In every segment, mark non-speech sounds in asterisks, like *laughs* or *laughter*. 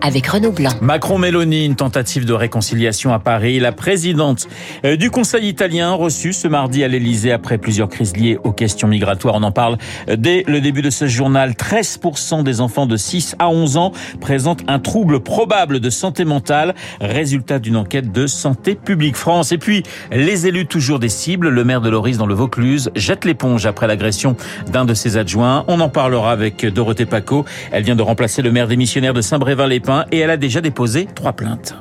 avec Renaud Blanc. Macron-Mélanie, une tentative de réconciliation à Paris. La présidente euh, du Conseil italien reçue ce mardi à l'Elysée après plusieurs crises liées aux questions migratoires. On en parle dès le début de ce journal. 13% des enfants de 6 à 11 ans présentent un trouble probable de santé mentale, résultat d'une enquête de Santé publique France. Et puis, les élus toujours des cibles. Le maire de Loris dans le Vaucluse jette l'éponge après l'agression d'un de ses adjoints. On en parlera avec Dorothée Paco. Elle vient de remplacer le maire démissionnaire de Saint-Brévin-les et elle a déjà déposé trois plaintes.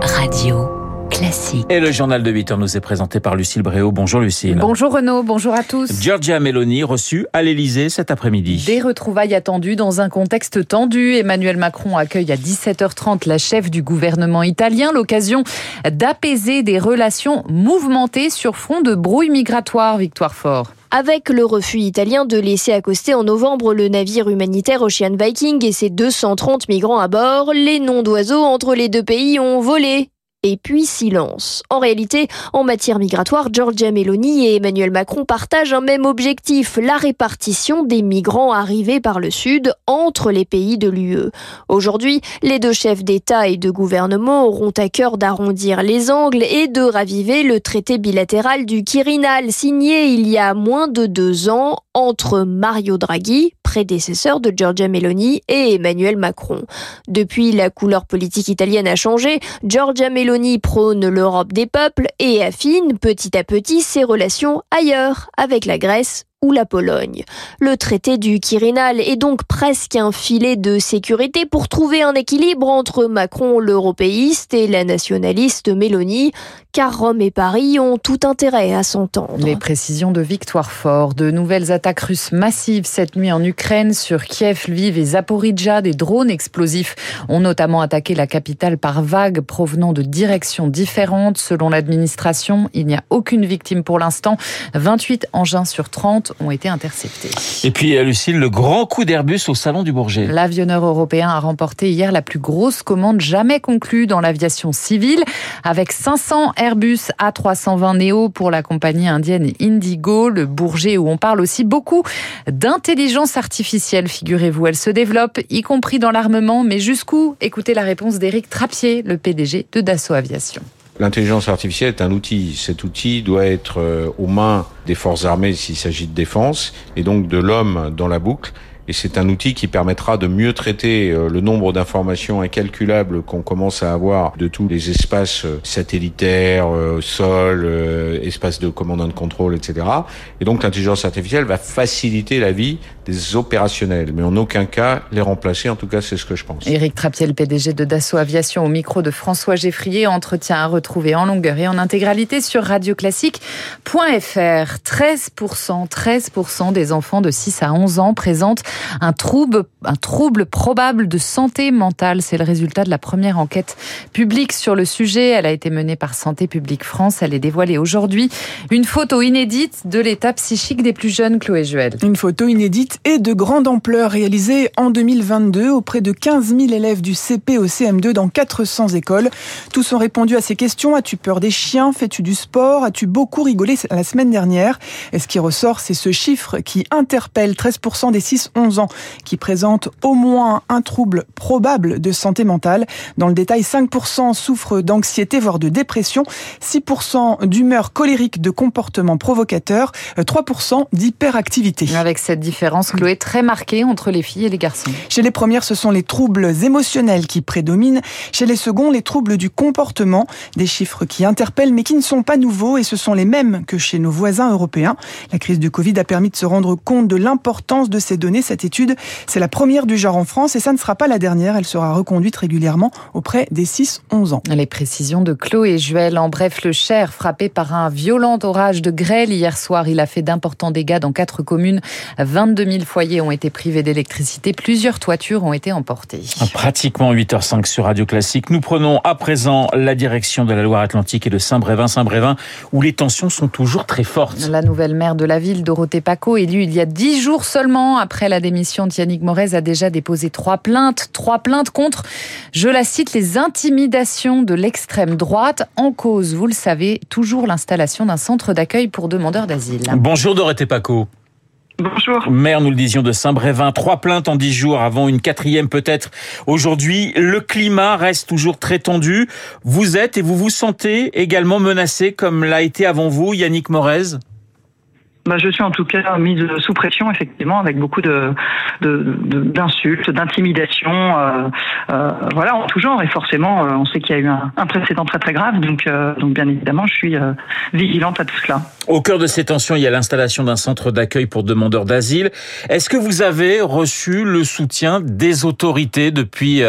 Radio. Classique. Et le journal de 8 heures nous est présenté par Lucille Bréau. Bonjour Lucille. Bonjour Renaud, bonjour à tous. Giorgia Meloni reçue à l'Elysée cet après-midi. Des retrouvailles attendues dans un contexte tendu. Emmanuel Macron accueille à 17h30 la chef du gouvernement italien, l'occasion d'apaiser des relations mouvementées sur fond de brouille migratoire. Victoire Fort. Avec le refus italien de laisser accoster en novembre le navire humanitaire Ocean Viking et ses 230 migrants à bord, les noms d'oiseaux entre les deux pays ont volé et puis silence. En réalité, en matière migratoire, Giorgia Meloni et Emmanuel Macron partagent un même objectif, la répartition des migrants arrivés par le Sud entre les pays de l'UE. Aujourd'hui, les deux chefs d'État et de gouvernement auront à cœur d'arrondir les angles et de raviver le traité bilatéral du Quirinal signé il y a moins de deux ans entre Mario Draghi, prédécesseur de Giorgia Meloni, et Emmanuel Macron. Depuis, la couleur politique italienne a changé. Giorgia Meloni prône l'Europe des peuples et affine petit à petit ses relations ailleurs, avec la Grèce ou la Pologne. Le traité du Quirinal est donc presque un filet de sécurité pour trouver un équilibre entre Macron l'européiste et la nationaliste Mélanie, car Rome et Paris ont tout intérêt à s'entendre. Les précisions de Victoire Fort, de nouvelles attaques russes massives cette nuit en Ukraine sur Kiev, Lviv et Zaporizhzhia. Des drones explosifs ont notamment attaqué la capitale par vagues provenant de directions différentes. Selon l'administration, il n'y a aucune victime pour l'instant. 28 engins sur 30 ont été interceptés. Et puis, euh, Lucille, le grand coup d'Airbus au Salon du Bourget. L'avionneur européen a remporté hier la plus grosse commande jamais conclue dans l'aviation civile, avec 500 Airbus A320 Neo pour la compagnie indienne Indigo, le Bourget où on parle aussi beaucoup d'intelligence artificielle, figurez-vous. Elle se développe, y compris dans l'armement, mais jusqu'où Écoutez la réponse d'Éric Trappier, le PDG de Dassault Aviation. L'intelligence artificielle est un outil. Cet outil doit être euh, aux mains des forces armées s'il s'agit de défense et donc de l'homme dans la boucle. Et c'est un outil qui permettra de mieux traiter euh, le nombre d'informations incalculables qu'on commence à avoir de tous les espaces euh, satellitaires, sol, espaces de commandant de contrôle, etc. Et donc l'intelligence artificielle va faciliter la vie des opérationnels, mais en aucun cas les remplacer. En tout cas, c'est ce que je pense. Éric Trappier, le PDG de Dassault Aviation, au micro de François Geffrier. Entretien à retrouver en longueur et en intégralité sur radioclassique.fr. 13%, 13% des enfants de 6 à 11 ans présentent un trouble, probable de santé mentale. C'est le résultat de la première enquête publique sur le sujet. Elle a été menée par Santé publique France. Elle est dévoilée aujourd'hui. Une photo inédite de l'état psychique des plus jeunes, Chloé Juel. Une photo inédite et de grande ampleur réalisée en 2022 auprès de 15 000 élèves du CP au CM2 dans 400 écoles. Tous ont répondu à ces questions. As-tu peur des chiens? Fais-tu du sport? As-tu beaucoup rigolé la semaine dernière? Et ce qui ressort, c'est ce chiffre qui interpelle 13% des 6-11 ans qui présentent au moins un trouble probable de santé mentale. Dans le détail, 5% souffrent d'anxiété, voire de dépression, 6% d'humeur colérique, de comportement provocateur, 3% d'hyperactivité. Avec cette différence, Chloé, très marquée entre les filles et les garçons. Chez les premières, ce sont les troubles émotionnels qui prédominent. Chez les seconds, les troubles du comportement. Des chiffres qui interpellent mais qui ne sont pas nouveaux et ce sont les mêmes que chez nos voisins européens. La crise du Covid a permis de se rendre compte de l'importance de ces données. Cette étude, c'est la première du genre en France et ça ne sera pas la dernière. Elle sera reconduite régulièrement auprès des 6-11 ans. Les précisions de Chloé Juel. En bref, le Cher, frappé par un violent orage de grêle hier soir, il a fait d'importants dégâts dans quatre communes. 22 2000 foyers ont été privés d'électricité. Plusieurs toitures ont été emportées. Pratiquement 8h05 sur Radio Classique. Nous prenons à présent la direction de la Loire-Atlantique et de Saint-Brévin. Saint-Brévin, où les tensions sont toujours très fortes. La nouvelle maire de la ville, Dorothée Paco, élue il y a 10 jours seulement après la démission de Yannick Morez a déjà déposé trois plaintes. Trois plaintes contre, je la cite, les intimidations de l'extrême droite. En cause, vous le savez, toujours l'installation d'un centre d'accueil pour demandeurs d'asile. Bonjour Dorothée Paco. Bonjour. Maire, nous le disions, de Saint-Brévin. Trois plaintes en dix jours, avant une quatrième peut-être aujourd'hui. Le climat reste toujours très tendu. Vous êtes et vous vous sentez également menacé comme l'a été avant vous Yannick Morez? Bah, je suis en tout cas mise sous pression, effectivement, avec beaucoup de d'insultes, d'intimidations, euh, euh, voilà, en tout genre. Et forcément, euh, on sait qu'il y a eu un, un, précédent très très grave, donc donc bien évidemment, je suis vigilante à tout cela. Au cœur de ces tensions, il y a l'installation d'un centre d'accueil pour demandeurs d'asile. Est-ce que vous avez reçu le soutien des autorités depuis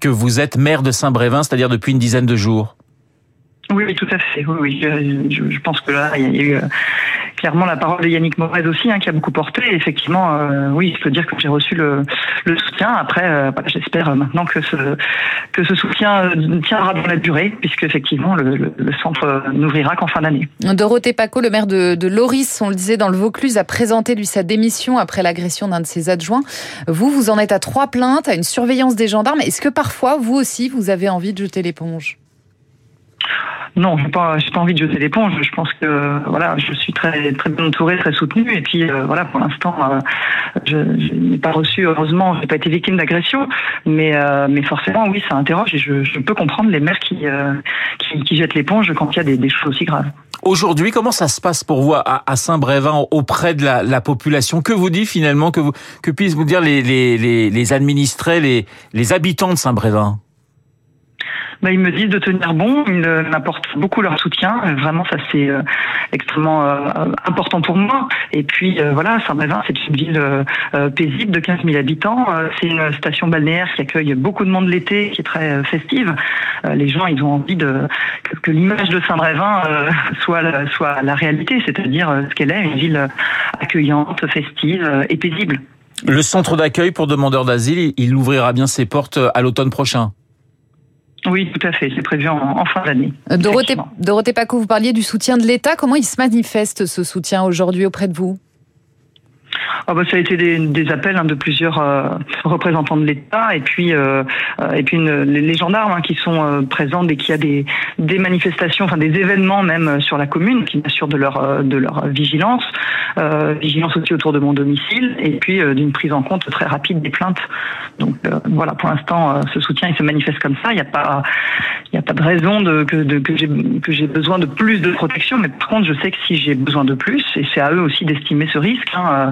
que vous êtes maire de Saint-Brévin, c'est-à-dire depuis une dizaine de jours? Oui, tout à fait. Oui, oui. Je, je, pense que là, il y a eu clairement la parole de Yannick Morez aussi, hein, qui a beaucoup porté. Effectivement, euh, oui, je peux dire que j'ai reçu le, le, soutien. Après, euh, voilà, j'espère maintenant que ce, que ce soutien euh, tiendra dans la durée, puisque effectivement, le, le, le centre n'ouvrira qu'en fin d'année. Dorothée Paco, le maire de, de Loris, on le disait dans le Vaucluse, a présenté lui sa démission après l'agression d'un de ses adjoints. Vous, vous en êtes à trois plaintes, à une surveillance des gendarmes. Est-ce que parfois, vous aussi, vous avez envie de jeter l'éponge? Non, pas, j'ai pas envie de jeter l'éponge. Je pense que voilà, je suis très très bien entourée, très soutenue, et puis euh, voilà, pour l'instant, euh, je, je n'ai pas reçu, heureusement, j'ai pas été victime d'agression, mais euh, mais forcément, oui, ça interroge, et je, je peux comprendre les maires qui, qui, jettent l'éponge quand il y a des, choses aussi graves. Aujourd'hui, comment ça se passe pour vous à, Saint-Brévin auprès de la, la, population? Que vous dit finalement que que puissent vous dire les administrés, les les habitants de Saint-Brévin? Bah, ils me disent de tenir bon. Ils m'apportent beaucoup leur soutien. Vraiment, ça c'est euh, extrêmement euh, important pour moi. Et puis euh, voilà, Saint-Brévin, c'est une ville euh, paisible de 15 000 habitants. Euh, c'est une station balnéaire qui accueille beaucoup de monde l'été, qui est très festive. les gens, ils ont envie de que, que l'image de Saint-Brévin *laughs* soit la, soit la réalité, c'est-à-dire ce qu'elle est, une ville accueillante, festive et paisible. Le centre d'accueil pour demandeurs d'asile, il ouvrira bien ses portes à l'automne prochain. Oui, tout à fait. C'est prévu en, en fin d'année. Dorothée, Dorothée Paco, vous parliez du soutien de l'État. Comment il se manifeste ce soutien aujourd'hui auprès de vous? Ah bah, ça a été des, des appels hein, de plusieurs euh, représentants de l'État et puis euh, et puis les gendarmes hein, qui sont euh, présents dès qu'il y a des, des manifestations, enfin des événements même sur la commune qui m'assurent de leur de leur vigilance, vigilance aussi autour de mon domicile et puis d'une prise en compte très rapide des plaintes. Donc voilà, pour l'instant, ce soutien il se manifeste comme ça. Il n'y a pas il n'y a pas de raison de, que, de, que j'ai que j'ai besoin de plus de protection, mais par contre, je sais que si j'ai besoin de plus, et c'est à eux aussi d'estimer ce risque. Hein, euh,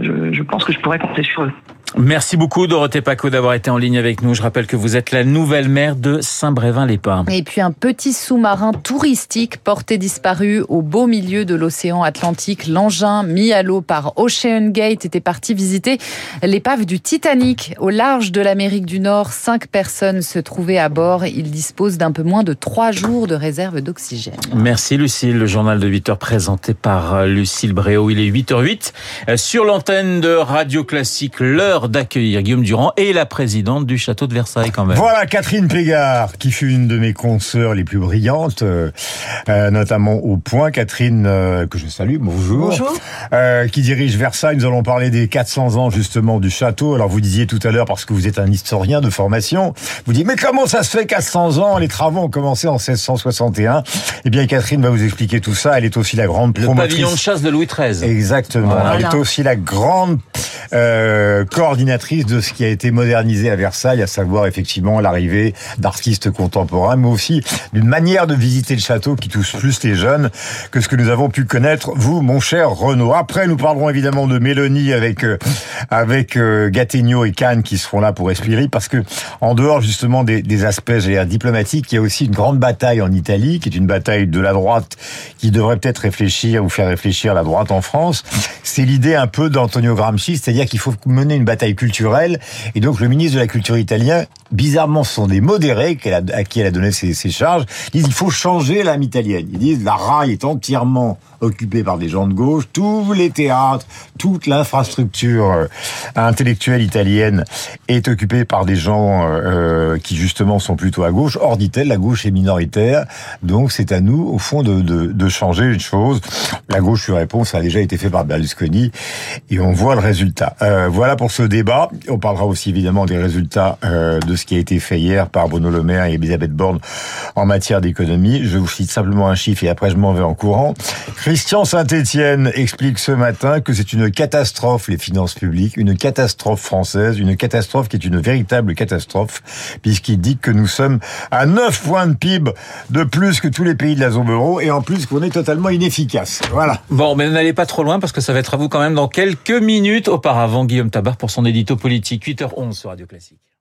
je, je pense que je pourrais compter sur eux. Merci beaucoup Dorothée Paco d'avoir été en ligne avec nous. Je rappelle que vous êtes la nouvelle maire de Saint-Brévin-les-Pins. Et puis un petit sous-marin touristique porté disparu au beau milieu de l'océan Atlantique. L'engin mis à l'eau par Ocean Gate était parti visiter l'épave du Titanic au large de l'Amérique du Nord. Cinq personnes se trouvaient à bord. Il dispose d'un peu moins de trois jours de réserve d'oxygène. Merci Lucille. Le journal de 8 heures présenté par Lucille Bréau. Il est 8h08 sur l'antenne de Radio Classique. L'heure d'accueillir Guillaume Durand et la présidente du château de Versailles quand même. Voilà Catherine Pégard, qui fut une de mes consoeurs les plus brillantes, euh, notamment au point. Catherine, euh, que je salue, bonjour. Bonjour. Euh, qui dirige Versailles. Nous allons parler des 400 ans justement du château. Alors vous disiez tout à l'heure, parce que vous êtes un historien de formation, vous dites mais comment ça se fait 400 ans? Les travaux ont commencé en 1661. Eh bien Catherine va vous expliquer tout ça. Elle est aussi la grande Le pavillon de chasse de Louis XIII. Exactement. Voilà. Elle est aussi la grande euh, coordinatrice de ce qui a été modernisé à Versailles, à savoir effectivement l'arrivée d'artistes contemporains, mais aussi d'une manière de visiter le château qui touche plus les jeunes que ce que nous avons pu connaître, vous, mon cher Renaud. Après, nous parlerons évidemment de Mélanie avec euh, avec euh, et Cannes qui seront là pour respirer, parce que en dehors justement des, des aspects, diplomatiques, il y a aussi une grande bataille en Italie, qui est une bataille de la droite, qui devrait peut-être réfléchir ou faire réfléchir la droite en France. C'est l'idée un peu d'Antonio Gramsci, c'est-à-dire qu'il faut mener une bataille culturelle. Et donc le ministre de la Culture italien bizarrement, ce sont des modérés à qui elle a donné ses, charges, ils disent il faut changer l'âme italienne. Ils disent la rail est entièrement occupée par des gens de gauche, tous les théâtres, toute l'infrastructure euh, intellectuelle italienne est occupée par des gens euh, qui justement sont plutôt à gauche. Or, dit-elle, la gauche est minoritaire, donc c'est à nous, au fond, de, de, de, changer une chose. La gauche lui répond, ça a déjà été fait par Berlusconi, et on voit le résultat. Euh, voilà pour ce débat. On parlera aussi évidemment des résultats euh, de ce qui a été fait hier par Bruno Le Maire et Elisabeth Borne en matière d'économie. Je vous cite simplement un chiffre et après je m'en vais en courant. Christian Saint-Etienne explique ce matin que c'est une catastrophe, les finances publiques, une catastrophe française, une catastrophe qui est une véritable catastrophe, puisqu'il dit que nous sommes à 9 points de PIB de plus que tous les pays de la zone euro et en plus qu'on est totalement inefficace. Voilà. Bon, mais n'allez pas trop loin parce que ça va être à vous quand même dans quelques minutes. Auparavant, Guillaume Tabar pour son édito politique, 8h11 sur Radio Classique.